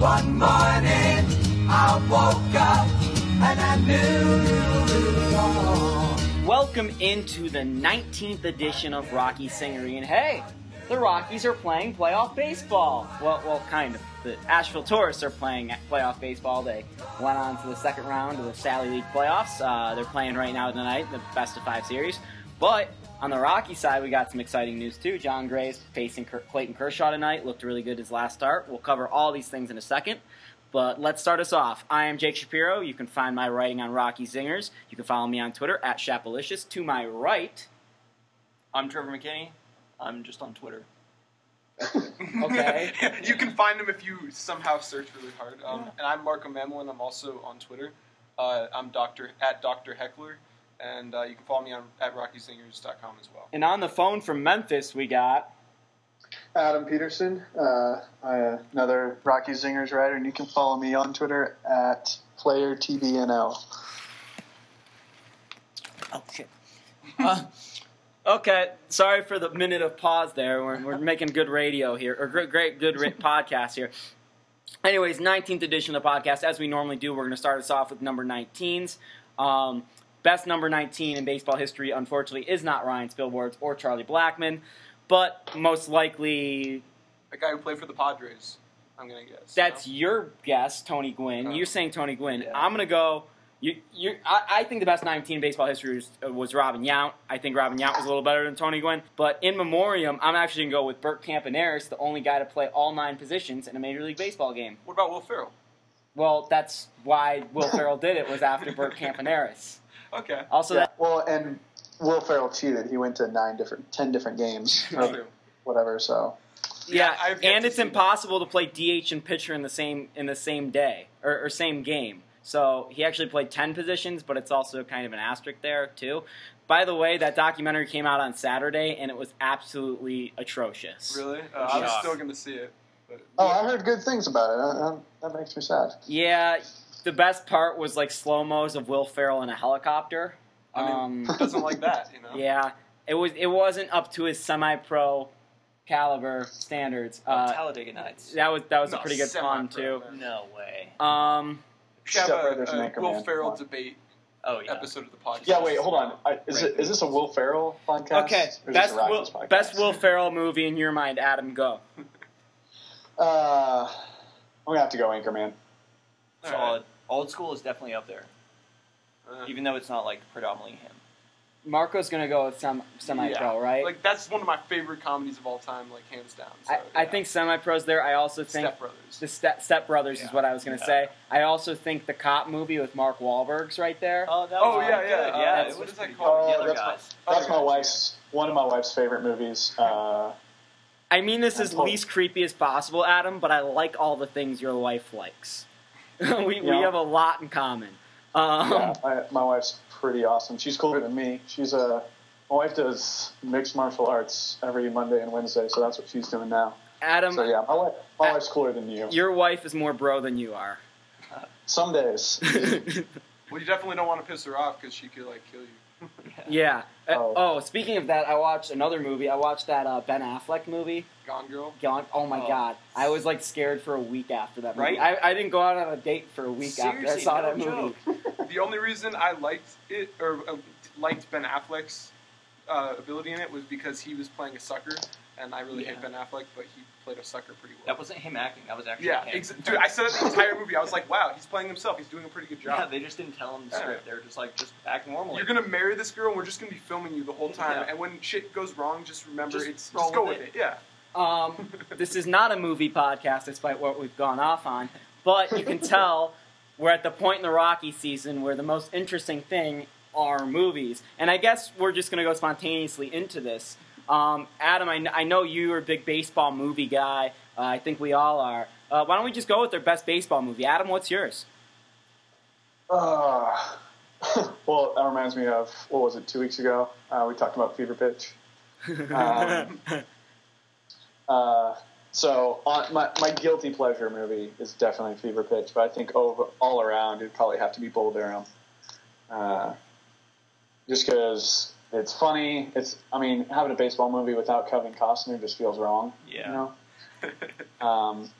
One morning I woke up and I knew. Welcome into the 19th edition of Rocky Singery, and hey, the Rockies are playing playoff baseball. Well, well, kind of. The Asheville Tourists are playing playoff baseball. They went on to the second round of the Sally League playoffs. Uh, they're playing right now tonight, in the best of five series. But on the Rocky side, we got some exciting news too. Jon Gray's facing Clayton Kershaw tonight. Looked really good his last start. We'll cover all these things in a second. But let's start us off. I am Jake Shapiro. You can find my writing on Rocky Zingers. You can follow me on Twitter at Shapalicious. To my right, I'm Trevor McKinney. I'm just on Twitter. Okay. you can find him if you somehow search really hard. Um, And I'm Marco Mamlin. I'm also on Twitter. Uh, I'm Doctor at Doctor Heckler, and uh, you can follow me on at RockySingers.com as well. and on the phone from Memphis, we got. Adam Peterson, uh, another Rocky Zingers writer, and you can follow me on Twitter at playertbnl. Oh shit. Uh, okay, sorry for the minute of pause there. We're, we're making good radio here, or great, great good ra- podcast here. Anyways, 19th edition of the podcast. As we normally do, we're going to start us off with number 19s. Um, best number 19 in baseball history, unfortunately, is not Ryan Spilborghs or Charlie Blackmon, but most likely A guy who played for the Padres. I'm gonna guess. That's no? your guess, Tony Gwynn. Oh. You're saying Tony Gwynn. Yeah. I'm gonna go. You, you, I, I think the best 19 in baseball history was, uh, was Robin Yount. I think Robin Yount was a little better than Tony Gwynn. But in memoriam, I'm actually gonna go with Bert Campaneris, the only guy to play all nine positions in a Major League Baseball game. What about Will Ferrell? Well, that's why Will Ferrell did it was after Bert Campaneris. Okay. Also, yeah, that well, and Will Ferrell cheated. He went to nine different, ten different games, or whatever. So yeah, Yeah, and it's see impossible to play DH and pitcher in the same in the same day or, or same game. So he actually played ten positions, but it's also kind of an asterisk there too. By the way, that documentary came out on Saturday, and it was absolutely atrocious. Really? Uh, I'm Yeah. still gonna see it. But, oh, I heard good things about it. Uh, uh, that makes me sad. Yeah, the best part was like slow mos of Will Ferrell in a helicopter. I mean, um, doesn't like that? You know. yeah, it was it wasn't up to his semi-pro caliber standards. Oh, Uh, Talladega Nights. that was that was No, a pretty good fun semi-pro, too. No way. Um, We should have Step a, a Will Ferrell debate Oh yeah. episode of the podcast. Yeah, wait, hold on. I, is it is this a Will Ferrell podcast? okay, Or is this best Will, podcast? best Will Ferrell movie in your mind, Adam? Go. Uh, I'm gonna have to go Anchorman. All Solid. Old school is definitely up there, Uh, even though it's not like predominantly him. Marco's gonna go with sem- semi-pro, yeah. right? Like that's one of my favorite comedies of all time, like hands down. So, I, I yeah. think semi-pro's there. I also think Step Brothers. the Step, Step Brothers is Yeah. what I was gonna Yeah. say. I also think the cop movie with Mark Wahlberg's right there. Oh, that Oh, was yeah, good. yeah, uh, yeah. what it is was that pretty called? good. Oh, The other that's my, guys. that's Other my guys, wife's one of my wife's favorite movies. Uh, I mean this as least creepy as possible, Adam, but I like all the things your wife likes. we we Yeah. have a lot in common. Um, yeah, my, my wife's pretty awesome. She's cooler than me. She's a my wife does mixed martial arts every Monday and Wednesday, so that's what she's doing now. Adam, So yeah, my wife, my Uh, wife's cooler than you. your wife is more bro than you are. Some days. Well, you definitely don't want to piss her off because she could like kill you. yeah. Uh, Oh. oh, speaking of that, I watched another movie. I watched that uh, Ben Affleck movie. Gone Girl. Gone. Oh my Oh. god, I was like scared for a week after that movie. Right? I, I didn't go out on a date for a week after I saw no that movie. joke. The only reason I liked it or uh, liked Ben Affleck's uh, ability in it was because he was playing a sucker, and I really hate Ben Affleck, but he played a sucker pretty well. That wasn't him acting. That was actually yeah, him. ex- dude, I said it the entire movie. I was like, wow, he's playing himself. He's doing a pretty good job. Yeah, they just didn't tell him the Yeah. script. They were just like, just act normally. You're gonna marry this girl, and we're just gonna be filming you the whole time. Yeah. And when shit goes wrong, just remember Just it's just go with with it. it. Yeah. Um, this is not a movie podcast, despite what we've gone off on. But you can tell we're at the point in the Rocky season where the most interesting thing are movies. And I guess we're just going to go spontaneously into this. Um, Adam, I, I know you're a big baseball movie guy. Uh, I think we all are. Uh, why don't we just go with their best baseball movie? Adam, what's yours? Uh, well, that reminds me of what was it? Two weeks ago, uh, we talked about Fever Pitch. Um, Uh, so my my guilty pleasure movie is definitely Fever Pitch, but I think over all around it'd probably have to be Bull Durham. Uh, just because it's funny. It's I mean having a baseball movie without Kevin Costner just feels wrong. Yeah. You know. Um,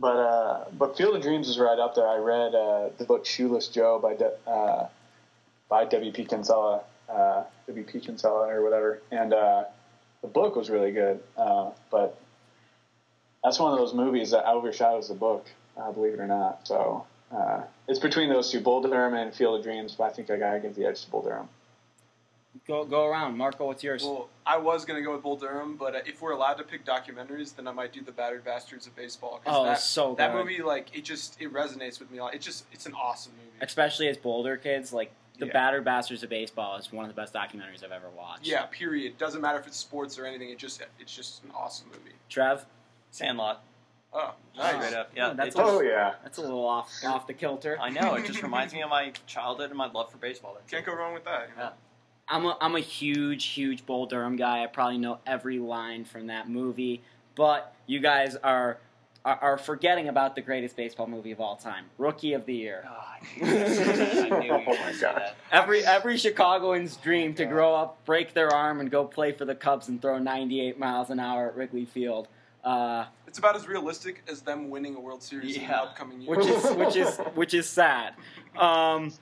but uh, but Field of Dreams is right up there. I read uh, the book Shoeless Joe by De- uh, by W. P. Kinsella, uh, W. P. Kinsella or whatever, and uh, the book was really good. Uh, but that's one of those movies that overshadows the book, uh, believe it or not. So uh, it's between those two, Bull Durham and Field of Dreams. But I think I gotta give the edge to Bull Durham. Go go around, Marco. What's yours? Well, I was gonna go with Bull Durham, but uh, if we're allowed to pick documentaries, then I might do the Battered Bastards of Baseball. 'cause Oh, that, so that good. movie, like it just it resonates with me. a lot. It just it's an awesome movie. Especially as Boulder kids, like the Yeah. Battered Bastards of Baseball is one of the best documentaries I've ever watched. Yeah, period. Doesn't matter if it's sports or anything. It just it's just an awesome movie. Trev. Sandlot. Oh, Nice. nice. Straight up. Yeah. Oh, that's a- Oh yeah, That's a little off off the kilter. I know. It just reminds me of my childhood and my love for baseball. Can't go wrong with that. You know? I'm a I'm a huge huge Bull Durham guy. I probably know every line from that movie. But you guys are are, are forgetting about the greatest baseball movie of all time, Rookie of the Year. Oh, I knew I knew Oh my God. Every every Chicagoan's dream to grow up, break their arm, and go play for the Cubs and throw 98 miles an hour at Wrigley Field. Uh, It's about as realistic as them winning a World Series in the upcoming year. which is which is which is sad. Um,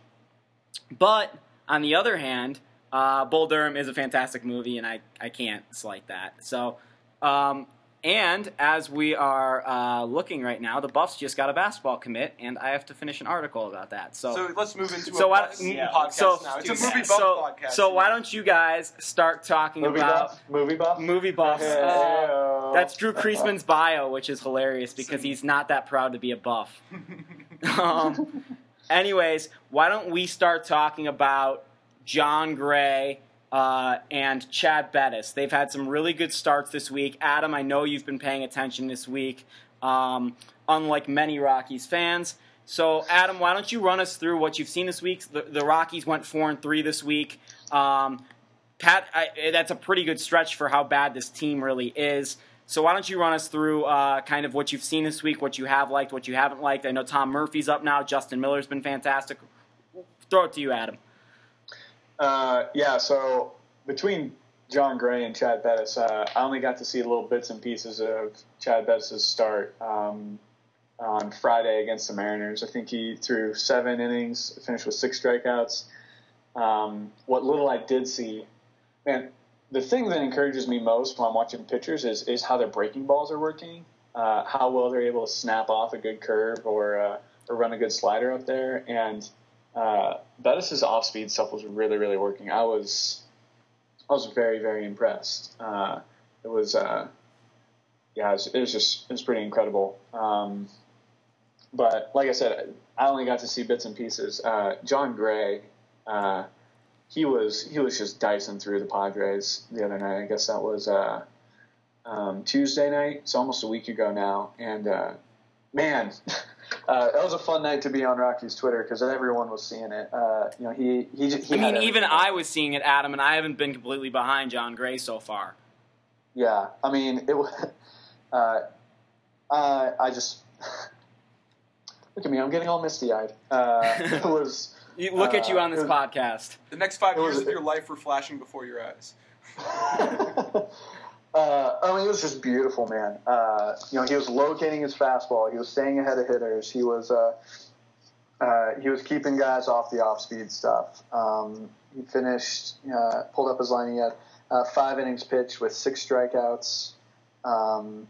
but on the other hand, uh, Bull Durham is a fantastic movie, and I, I can't slight that. So, um, and as we are uh, looking right now, the Buffs just got a basketball commit, and I have to finish an article about that. So. so let's move into So a why- Bucks yeah, podcast so- now. It's do a movie that. buff so, podcast. so why don't you guys start talking movie about buff, movie buff, movie buffs? Uh, that's Drew Kreisman's bio, which is hilarious because he's not that proud to be a buff. um, anyways, why don't we start talking about Jon Gray uh, and Chad Bettis? They've had some really good starts this week. Adam, I know you've been paying attention this week, um, unlike many Rockies fans. So, Adam, why don't you run us through what you've seen this week? The, the Rockies went four and three this week. Um, Pat, I, that's a pretty good stretch for how bad this team really is. So why don't you run us through uh, kind of what you've seen this week, what you have liked, what you haven't liked? I know Tom Murphy's up now. Justin Miller's been fantastic. Throw it to you, Adam. Uh, yeah, so between Jon Gray and Chad Bettis, uh, I only got to see little bits and pieces of Chad Bettis' start um, on Friday against the Mariners. I think he threw seven innings, finished with six strikeouts. Um, what little I did see, man, the thing that encourages me most when I'm watching pitchers is, is how their breaking balls are working, uh, how well they're able to snap off a good curve or, uh, or run a good slider up there. And uh, Bettis' off speed stuff was really, really working. I was, I was very, very impressed. Uh, it was, uh, yeah, it was, it was just, it was pretty incredible. Um, but like I said, I only got to see bits and pieces. Uh, Jon Gray, uh, he was he was just dicing through the Padres the other night. I guess that was uh, um, Tuesday night. It's almost a week ago now, and man, uh, that was a fun night to be on Rocky's Twitter because everyone was seeing it. Uh, you know, he he. he I mean, even everything. I was seeing it, Adam, and I haven't been completely behind Jon Gray so far. Yeah, I mean, it was. Uh, uh, I just look at me. I'm getting all misty eyed. Uh, it was. You- Look at you on this Uh, was- podcast. The next five It was- years of your life were flashing before your eyes. Uh, I mean, it was just beautiful, man. Uh, you know, he was locating his fastball. He was staying ahead of hitters. He was uh, uh, he was keeping guys off the off-speed stuff. Um, he finished, uh, pulled up his line. He had five innings pitched with six strikeouts. Um,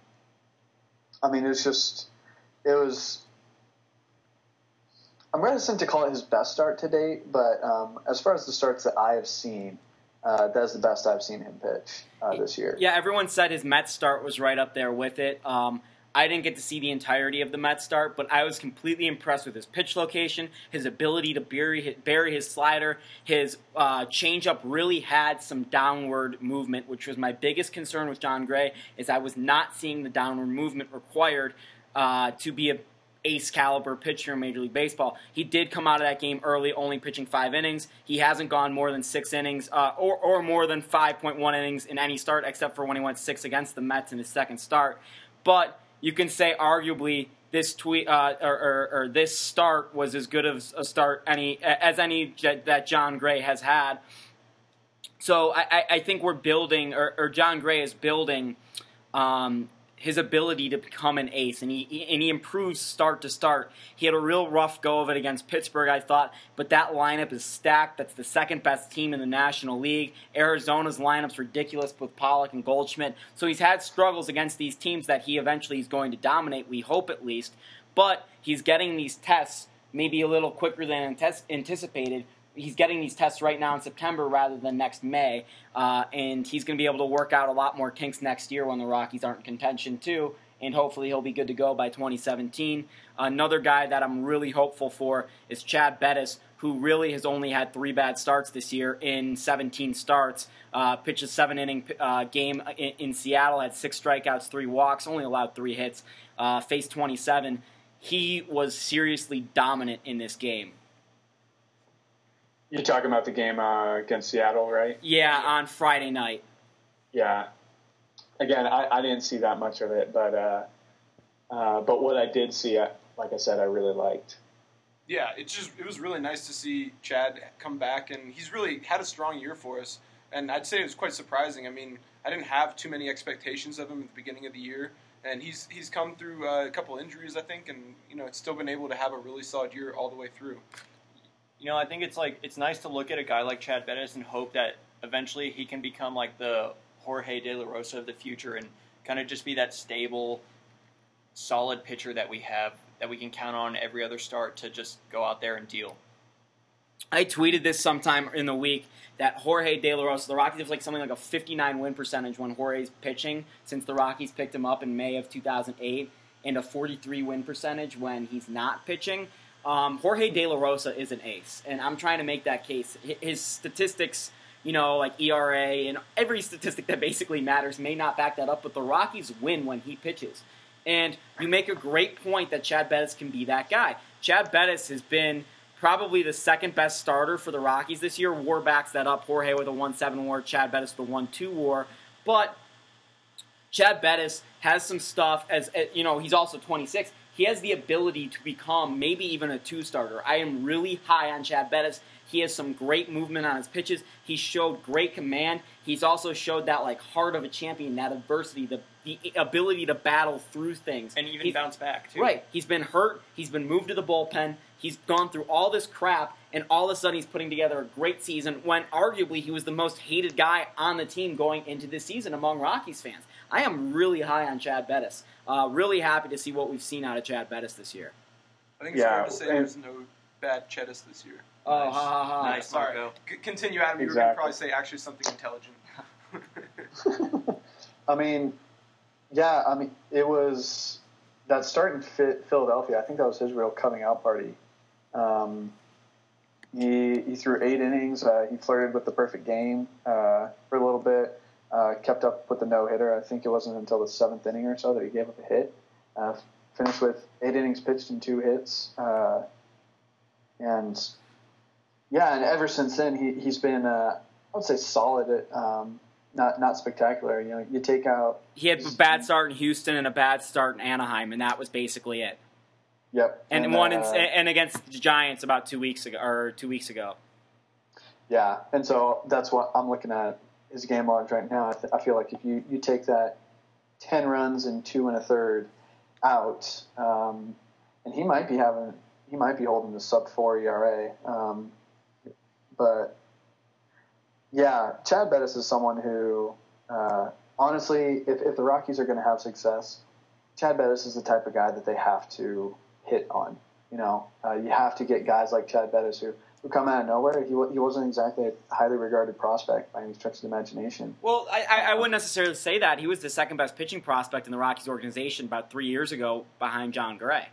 I mean, it was just, it was. I'm reticent to call it his best start to date, but um, as far as the starts that I have seen, uh, that's the best I've seen him pitch uh, this year. Yeah, everyone said his Mets start was right up there with it. Um, I didn't get to see the entirety of the Mets start, but I was completely impressed with his pitch location, his ability to bury his, bury his slider. His uh, changeup really had some downward movement, which was my biggest concern with Jon Gray. Is I was not seeing the downward movement required uh, to be a ace caliber pitcher in Major League Baseball. He did come out of that game early, only pitching five innings. He hasn't gone more than six innings, uh, or, or more than 5.1 innings in any start, except for when he went six against the Mets in his second start. But you can say, arguably, this tweet uh, or, or, or this start was as good of a start any as any that Jon Gray has had. So I, I- think we're building, or, or Jon Gray is building um, his ability to become an ace, and he and he improves start to start. He had a real rough go of it against Pittsburgh, I thought, but that lineup is stacked. That's the second best team in the National League. Arizona's lineup's ridiculous with Pollock and Goldschmidt. So he's had struggles against these teams that he eventually is going to dominate. We hope at least, but he's getting these tests maybe a little quicker than anticipated he's getting these tests right now in September rather than next May, uh, and he's going to be able to work out a lot more kinks next year when the Rockies aren't in contention too. And hopefully he'll be good to go by 2017. Another guy that I'm really hopeful for is Chad Bettis, who really has only had three bad starts this year in 17 starts. Uh, pitched a seven inning uh, game in, in, Seattle, had six strikeouts, three walks, only allowed three hits, uh, faced 27. He was seriously dominant in this game. You're talking about the game uh, against Seattle, right? Yeah, on Friday night. Yeah. Again, I, I didn't see that much of it, but uh, uh, but what I did see, uh, like I said, I really liked. Yeah, it's just it was really nice to see Chad come back, and he's really had a strong year for us. And I'd say it was quite surprising. I mean, I didn't have too many expectations of him at the beginning of the year, and he's he's come through uh, a couple injuries, I think, and you know, it's still been able to have a really solid year all the way through. You know, I think it's like it's nice to look at a guy like Chad Bettis and hope that eventually he can become like the Jorge De La Rosa of the future and kind of just be that stable, solid pitcher that we have that we can count on every other start to just go out there and deal. I tweeted this sometime in the week that Jorge De La Rosa, the Rockies have like something like a 59 win percentage when Jorge's pitching since the Rockies picked him up in May of 2008, and a 43 win percentage when he's not pitching. Um, Jorge De La Rosa is an ace, and I'm trying to make that case. His statistics, you know, like ERA and every statistic that basically matters may not back that up, but the Rockies win when he pitches. And you make a great point that Chad Bettis can be that guy. Chad Bettis has been probably the second best starter for the Rockies this year. War backs that up. Jorge with a 1 7 war, Chad Bettis with a 1 2 war. But Chad Bettis has some stuff as you know, he's also 26 he has the ability to become maybe even a two starter. I am really high on Chad Bettis. He has some great movement on his pitches. He showed great command. He's also showed that like heart of a champion, that adversity, the the ability to battle through things and even bounce back too. Right. He's been hurt. He's been moved to the bullpen. He's gone through all this crap, and all of a sudden he's putting together a great season. When arguably he was the most hated guy on the team going into this season among Rockies fans. I am really high on Chad Bettis. Uh, really happy to see what we've seen out of Chad Bettis this year. I think it's yeah, fair to say there's no bad Cheddis this year. Oh, nice. ha ha ha! Nice, sorry. Marco. C- continue, Adam. You were going to probably say actually something intelligent. I mean, yeah. I mean, it was that start in Philadelphia. I think that was his real coming out party. Um, he he threw eight innings. Uh, he flirted with the perfect game uh, for a little bit. Uh, kept up with the no hitter. I think it wasn't until the seventh inning or so that he gave up a hit. Uh, finished with eight innings pitched and two hits. Uh, and yeah, and ever since then he he's been uh, I would say solid. At, um, not not spectacular. You know, you take out. He had a bad start in Houston and a bad start in Anaheim, and that was basically it. Yep, and, and one uh, in, and against the Giants about two weeks ago or two weeks ago. Yeah, and so that's what I'm looking at his game logs right now. I, th- I, feel like if you, you take that ten runs and two and a third out, um, and he might be having he might be holding the sub four ERA, um, but yeah, Chad Bettis is someone who uh, honestly, if, if the Rockies are going to have success, Chad Bettis is the type of guy that they have to hit on. You know, uh, you have to get guys like Chad Bettis who who come out of nowhere. He, he wasn't exactly a highly regarded prospect by any stretch of the imagination. Well, I, I, wouldn't necessarily say that. He was the second best pitching prospect in the Rockies organization about three years ago behind Jon Gray.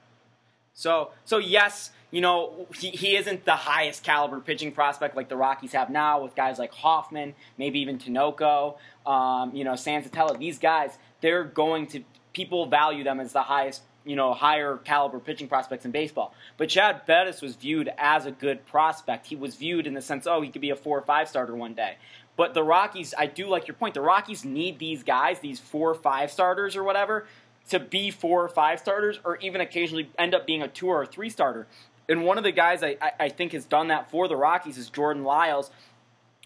So, so yes, you know, he, he isn't the highest caliber pitching prospect like the Rockies have now with guys like Hoffman, maybe even Tinoco, um, you know, Senzatela. These guys, they're going to, people value them as the highest you know, higher caliber pitching prospects in baseball. But Chad Bettis was viewed as a good prospect. He was viewed in the sense, oh, he could be a four or five starter one day. But the Rockies, I do like your point. The Rockies need these guys, these four or five starters or whatever, to be four or five starters, or even occasionally end up being a two or a three starter. And one of the guys I, I think has done that for the Rockies is Jordan Lyles.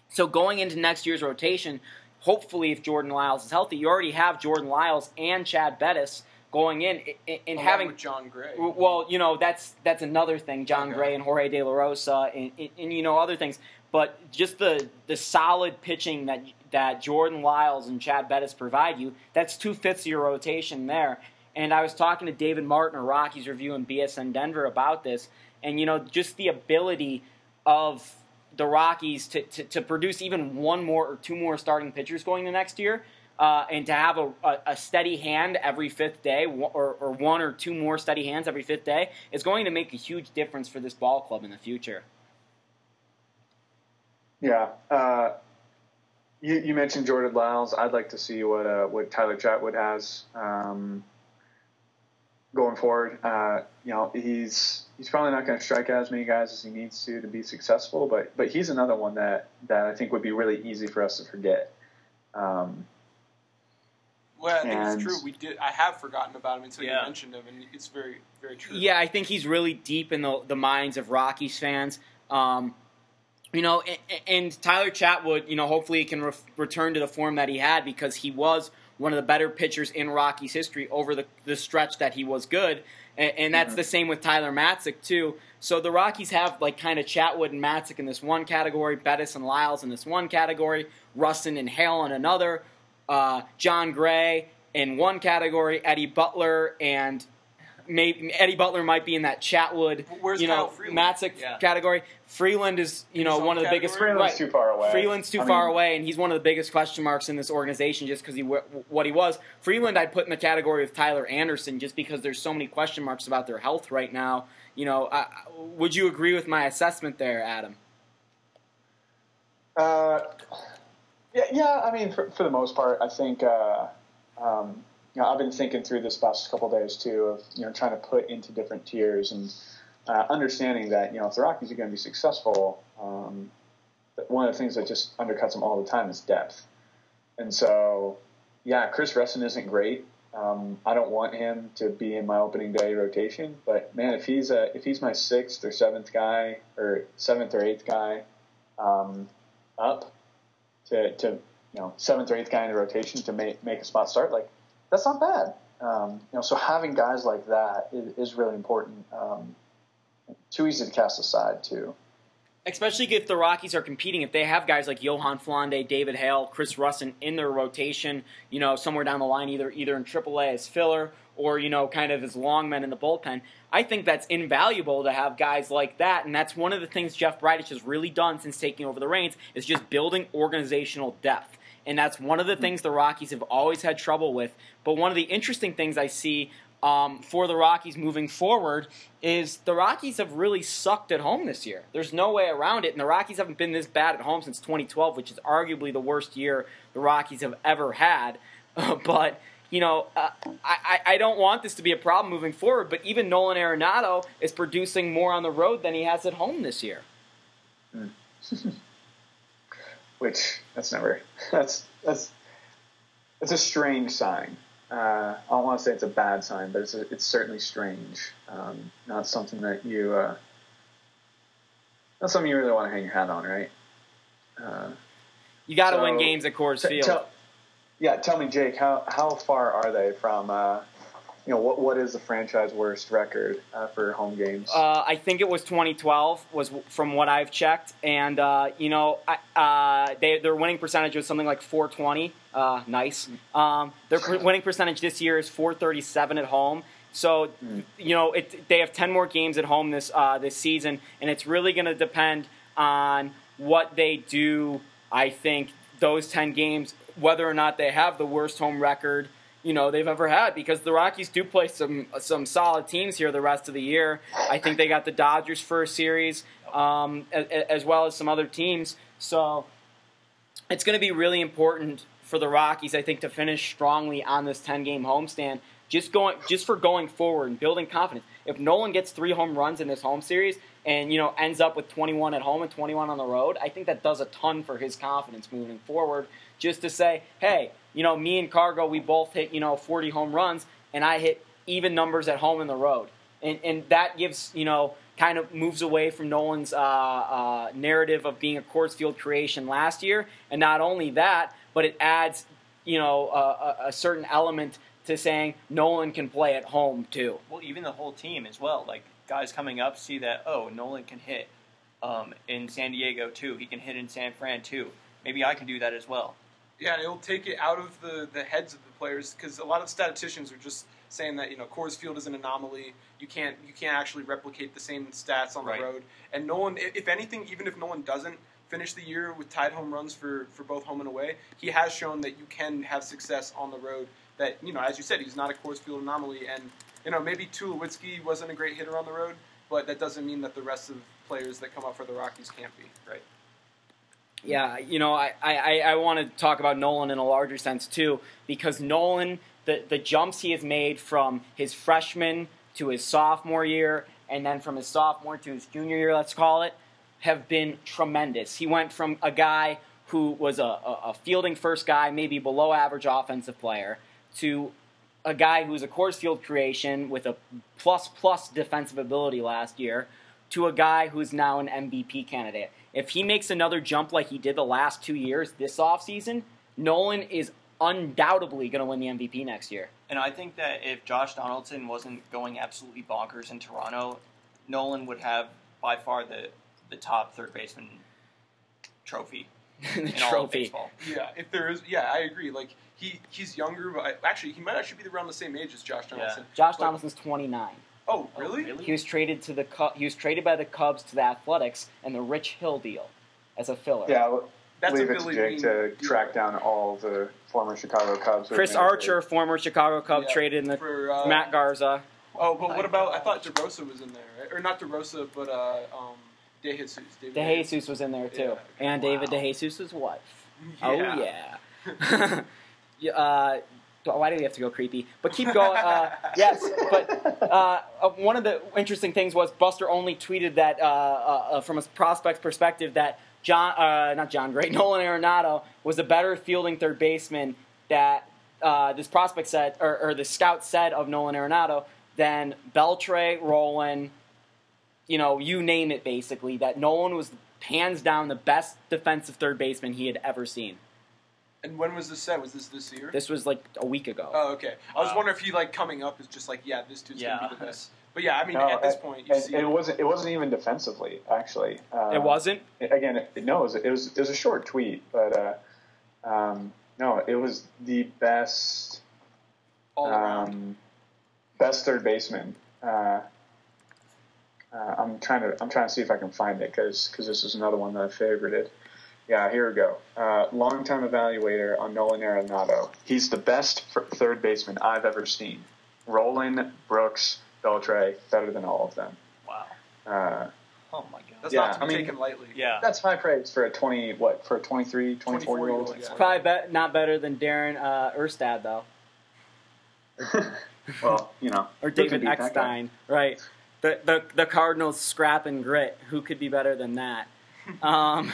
So going into next year's rotation, hopefully, if Jordan Lyles is healthy, you already have Jordan Lyles and Chad Bettis going in and, and having with Jon Gray. well, you know that's that's another thing. John Okay. Gray and Jorge De La Rosa, and, and, and you know other things. But just the the solid pitching that that Jordan Lyles and Chad Bettis provide you, that's two fifths of your rotation there. And I was talking to David Martin of Rockies Review in BSN Denver about this, and you know just the ability of the Rockies to, to, to produce even one more or two more starting pitchers going the next year, uh, and to have a, a, steady hand every fifth day, or, or one or two more steady hands every fifth day, is going to make a huge difference for this ball club in the future. Yeah. Uh, you, you mentioned Jordan Lyles. I'd like to see what uh, what Tyler Chatwood has um, going forward. Uh, you know, he's he's probably not going to strike as many guys as he needs to to be successful, but but he's another one that that I think would be really easy for us to forget. Um, well, I think and- it's true. We did. I have forgotten about him until Yeah. you mentioned him, and it's very, very true. Yeah, I think he's really deep in the, the minds of Rockies fans. Um, you know, and, and Tyler Chatwood, you know, hopefully he can re- return to the form that he had because he was one of the better pitchers in Rockies history over the, the stretch that he was good. And, and that's Mhm. the same with Tyler Matzek, too. So the Rockies have, like, kind of Chatwood and Matzek in this one category, Bettis and Lyles in this one category, Rustin and Hale in another, uh, Jon Gray in one category, Eddie Butler and maybe Eddie Butler might be in that Chatwood, Where's you know, Kyle Matzek Yeah. category. Freeland is, you know, one of the biggest. Freeland's right. too far away. Freeland's too I far mean- away, and he's one of the biggest question marks in this organization just because he what he was. Freeland, I'd put in the category of Tyler Anderson just because there's so many question marks about their health right now. You know, uh, would you agree with my assessment there, Adam? Uh, yeah, yeah. I mean, for, for the most part, I think uh, um, you know I've been thinking through this past couple days too of you know trying to put into different tiers and uh, understanding that you know if the Rockies are going to be successful, um, one of the things that just undercuts them all the time is depth. And so, yeah, Chris Rusin isn't great. Um, I don't want him to be in my opening day rotation, but man, if he's a if he's my sixth or seventh guy or seventh or eighth guy, um, up to, to you know seventh or eighth guy in the rotation to make make a spot start like that's not bad. Um, you know so having guys like that is, is really important. Um, too easy to cast aside too. Especially if the Rockies are competing, if they have guys like Johan Flande, David Hale, Chris Rusin in their rotation, you know, somewhere down the line, either either in AAA as filler or you know, kind of as long men in the bullpen. I think that's invaluable to have guys like that, and that's one of the things Jeff Bridich has really done since taking over the reins is just building organizational depth. And that's one of the things the Rockies have always had trouble with. But one of the interesting things I see um, for the Rockies moving forward is the Rockies have really sucked at home this year. There's no way around it, and the Rockies haven't been this bad at home since 2012, which is arguably the worst year the Rockies have ever had. but you know, uh, I, I don't want this to be a problem moving forward. But even Nolan Arenado is producing more on the road than he has at home this year. which that's never that's that's it's a strange sign uh, I don't want to say it's a bad sign but it's a, it's certainly strange um, not something that you uh, not something you really want to hang your hat on right uh, You got to So, win games at Coors Field. tell- yeah, tell me, Jake, how how far are they from? Uh, you know, what what is the franchise worst record uh, for home games? Uh, I think it was 2012 was from what I've checked, and uh, you know, I, uh, they, their winning percentage was something like 420. Uh, nice. Um, their winning percentage this year is 437 at home. So, you know, it, they have 10 more games at home this uh, this season, and it's really going to depend on what they do. I think those 10 games, whether or not they have the worst home record you know they've ever had because the Rockies do play some some solid teams here the rest of the year. I think they got the Dodgers for a series, um, a- as well as some other teams. So it's going to be really important for the Rockies, I think, to finish strongly on this ten game homestand. Just going, just for going forward and building confidence. If Nolan gets three home runs in this home series and you know ends up with 21 at home and 21 on the road, I think that does a ton for his confidence moving forward. Just to say, hey, you know, me and Cargo, we both hit you know 40 home runs, and I hit even numbers at home and the road, and and that gives you know kind of moves away from Nolan's uh, uh, narrative of being a Coors Field creation last year, and not only that, but it adds, you know, a, a certain element to saying Nolan can play at home too. Well, even the whole team as well. Like guys coming up see that oh Nolan can hit um, in San Diego too. He can hit in San Fran too. Maybe I can do that as well. Yeah, and it'll take it out of the, the heads of the players because a lot of statisticians are just saying that you know Coors Field is an anomaly. You can't you can't actually replicate the same stats on the Right. road. And Nolan, if anything, even if Nolan doesn't finish the year with tied home runs for, for both home and away, he has shown that you can have success on the road. That you know, as you said, he's not a Coors Field anomaly, and you know maybe Tulowitzki wasn't a great hitter on the road, but that doesn't mean that the rest of the players that come up for the Rockies can't be. Right. Yeah, you know, I, I, I want to talk about Nolan in a larger sense too, because Nolan, the, the jumps he has made from his freshman to his sophomore year, and then from his sophomore to his junior year, let's call it, have been tremendous. He went from a guy who was a, a, a fielding first guy, maybe below average offensive player, to a guy who's a Coors Field creation with a plus plus defensive ability last year to a guy who's now an MVP candidate. If he makes another jump like he did the last two years this offseason, Nolan is undoubtedly going to win the MVP next year. And I think that if Josh Donaldson wasn't going absolutely bonkers in Toronto, Nolan would have by far the the top third baseman trophy the in all of trophy. baseball. Yeah, if there is, yeah, I agree. Like he he's younger, but I, actually he might actually be around the same age as Josh Yeah. Donaldson. Josh But- Donaldson's 29. Oh, Oh, really? really? He was traded to the Cu- he was traded by the Cubs to the Athletics and the Rich Hill deal as a filler. Yeah, l- That's leave a it to Billy Jake Beane to deal. track down all the former Chicago Cubs. who Chris made it Archer, former Chicago Cub, Yeah, traded in the for uh, Matt Garza. Oh, but what about? I God. thought DeRosa was in there, right? or not DeRosa, but uh, um, De Jesus. David De Jesus was in there too, Yeah. and David Wow. De Jesus' wife. Yeah. Oh yeah. Yeah, uh, why do we have to go creepy? But keep going. Uh, yes, but uh, uh, one of the interesting things was Buster Olney tweeted that uh, uh, uh, from a prospect's perspective that John, uh, not Jon Gray, Nolan Arenado was a better fielding third baseman that uh, this prospect said, or, or the scout said of Nolan Arenado than Beltre, Rolen, you know, you name it basically, that Nolan was hands down the best defensive third baseman he had ever seen. And when was this set? Was this this year? This was like a week ago. oh, okay. I was Wow. wondering if he like coming up is just like, yeah, this dude's Yeah. gonna be the best. But yeah, I mean, No, at this and- point, you and see it wasn't. It wasn't even defensively, actually. Uh, it wasn't. again. It, no, it was, it was. It was a short tweet, but uh, um, no, it was the best. all around. Um, best third baseman. Uh, uh, I'm trying to. I'm trying to see if I can find it because this is another one that I favorited. Yeah, here we go. Uh, longtime evaluator on Nolan Arenado. He's the best third baseman I've ever seen. Rolen, Brooks, Beltre, better than all of them. Wow. Uh, Oh my god. That's yeah, not to be I mean- taken lightly. Yeah. that's high praise for a 20, what, for a 23, 24 year old. 24-year-old, yeah. Probably be- not better than Darin uh, Erstad though, well, you know. or David beat that guy? Eckstein, right? The, the the Cardinals scrap and grit. Who could be better than that? um,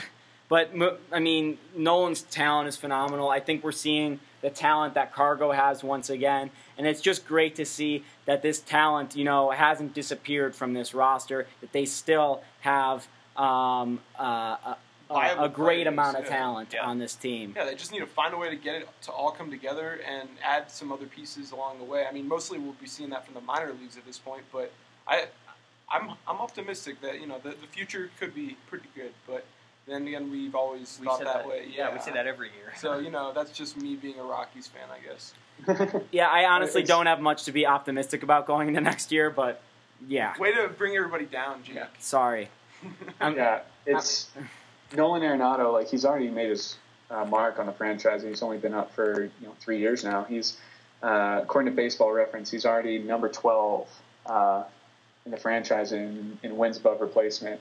but I mean, Nolan's talent is phenomenal. I think we're seeing the talent that Cargo has once again, and it's just great to see that this talent, you know, hasn't disappeared from this roster. That they still have um, uh, a, a, a great players, amount of yeah. talent Yeah. on this team. Yeah, they just need to find a way to get it to all come together and add some other pieces along the way. I mean, mostly we'll be seeing that from the minor leagues at this point, but I, I'm I'm optimistic that you know the, the future could be pretty good. But then again, we've always We thought that, that, way. yeah, we say that every year. So you know, that's just me being a Rockies fan, I guess. Yeah, I honestly don't have much to be optimistic about going into next year, but yeah, Way to bring everybody down, Jake. Yeah. sorry. I'm, Yeah, it's Nolan Arenado. Like he's already made his uh, mark on the franchise. He's only been up for you know three years now. He's uh, according to Baseball Reference, he's already number twelve uh, in the franchise in, in wins above replacement.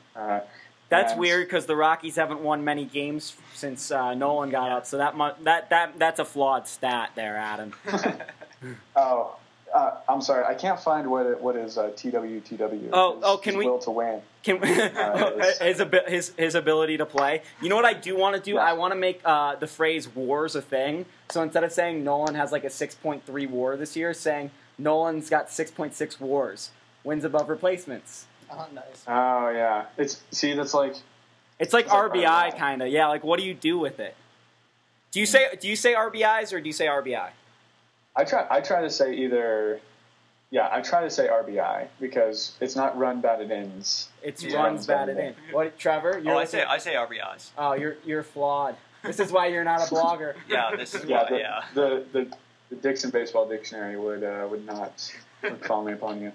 Uh, That's and- weird because the Rockies haven't won many games since uh, Nolan got up, so that mu- that that that's a flawed stat there, Adam. Oh, uh, I'm sorry, I can't find what it, what is uh, TWTW. Oh, his, oh, can his we- will to win? Can it's- his, abi- his his ability to play? You know what I do want to do? Yeah. I want to make uh, the phrase "wars" a thing. So instead of saying Nolan has like a six point three WAR this year, saying Nolan's got six point six WARs, wins above replacements. Oh, nice. Oh yeah, it's see that's like It's like It's like RBI RBI. kind of. Yeah, like what do you do with it? Do you say do you say RBIs or do you say RBI? I try. I try to say either. Yeah, I try to say RBI because it's not run batted ins. It's Yeah. runs batted in. What, Trevor? You're Oh, I say I say RBIs. Oh, you're you're flawed. This is why you're not a blogger. Yeah, this is Yeah, why. the, yeah. the, the the Dickson Baseball Dictionary would uh, would not would call me upon you.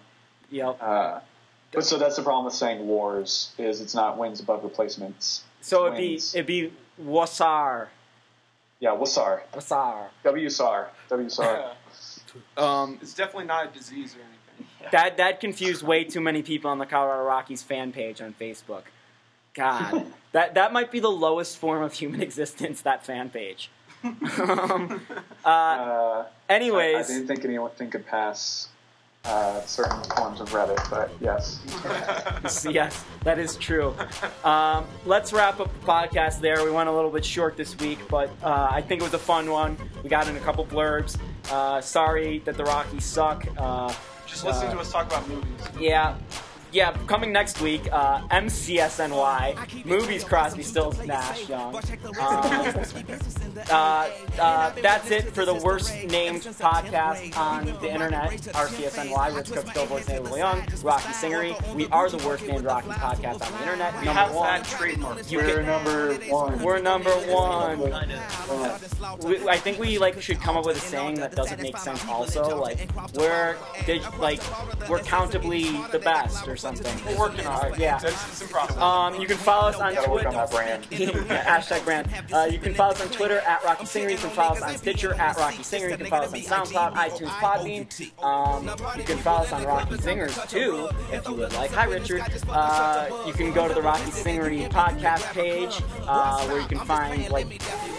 Yep. Uh, but so that's the problem with saying wars is it's not wins above replacements. So it'd be Wins. it'd be Wasar. Yeah, WSAR, Wasar. WSAR, WSAR. Um, It's definitely not a disease or anything. that that confused way too many people on the Colorado Rockies fan page on Facebook. God, that that might be the lowest form of human existence. That fan page. um, uh, Uh, I, I didn't think anything could pass uh, certain forms of Reddit, but yes. yes, that is true. Um, let's wrap up the podcast there. We went a little bit short this week, but uh, I think it was a fun one. We got in a couple blurbs. Uh, sorry that the Rockies suck. Uh, Just listen Uh, to us talk about movies. yeah. Yeah, coming next week, uh, MCSNY, movies Crosby, Stills, Nash, Young. Um, uh, uh, that's it for the worst named podcast on the internet. RCSNY, Rich Cook, Billboards, Naval Young, Rocky Singery. We are the worst named Rocky podcast on the internet. We number have one. that trademark. You We're can, number one. we're number one. Kind. We, I think we like should come up with a saying that doesn't make sense. Also, like we're dig- like we're countably the best or something. We're working on it. Yeah. That's, it's. Um, you can follow us on Gotta work Twitter. on that brand. Hashtag brand. Uh, you can follow us on Twitter at Rocky Singer. You can follow us on Stitcher at Rocky Singer. You can follow us on SoundCloud, iTunes, Podbean. Um, you can follow us on Rocky Singers too, if you would like. Hi, Richard. Uh, you can go to the Rocky Singery podcast page uh, where you can find like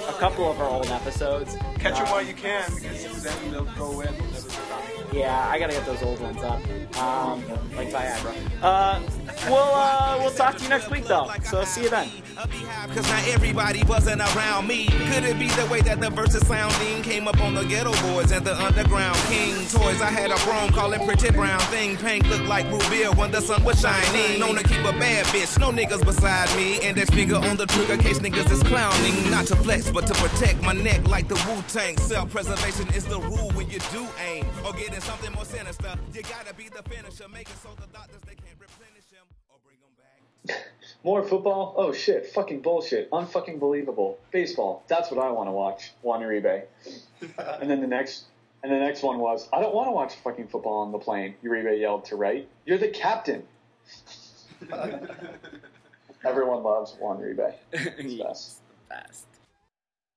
a couple of our old episodes. Catch them Uh, while you can because then they'll go away. and they'll never go back. Yeah, I gotta get those old ones up. Um, like Viagra. Uh, we'll uh, we'll talk to you next week though. So see you then. Cause not everybody wasn't around me. Could it be the way that the verses sounding came up on the ghetto boys and the underground king toys? I had a chrome calling pretty brown thing. Pink looked like Rubia when the sun was shining. Known to keep a bad bitch, no niggas beside me. And that finger on the trigger case niggas is clowning. Not to flex, but to protect my neck like the Wu Tang. Self preservation is the rule when you do aim. Or getting something more sinister. You gotta be the finisher. Make it so the doctors they can't replenish More football? Oh shit! Fucking bullshit! Unfucking believable. Baseball. That's what I want to watch. Juan Uribe. and then the next, and the next one was, I don't want to watch fucking football on the plane. Uribe yelled to right. You're the captain. Everyone loves Juan Uribe. He's the best. Fast.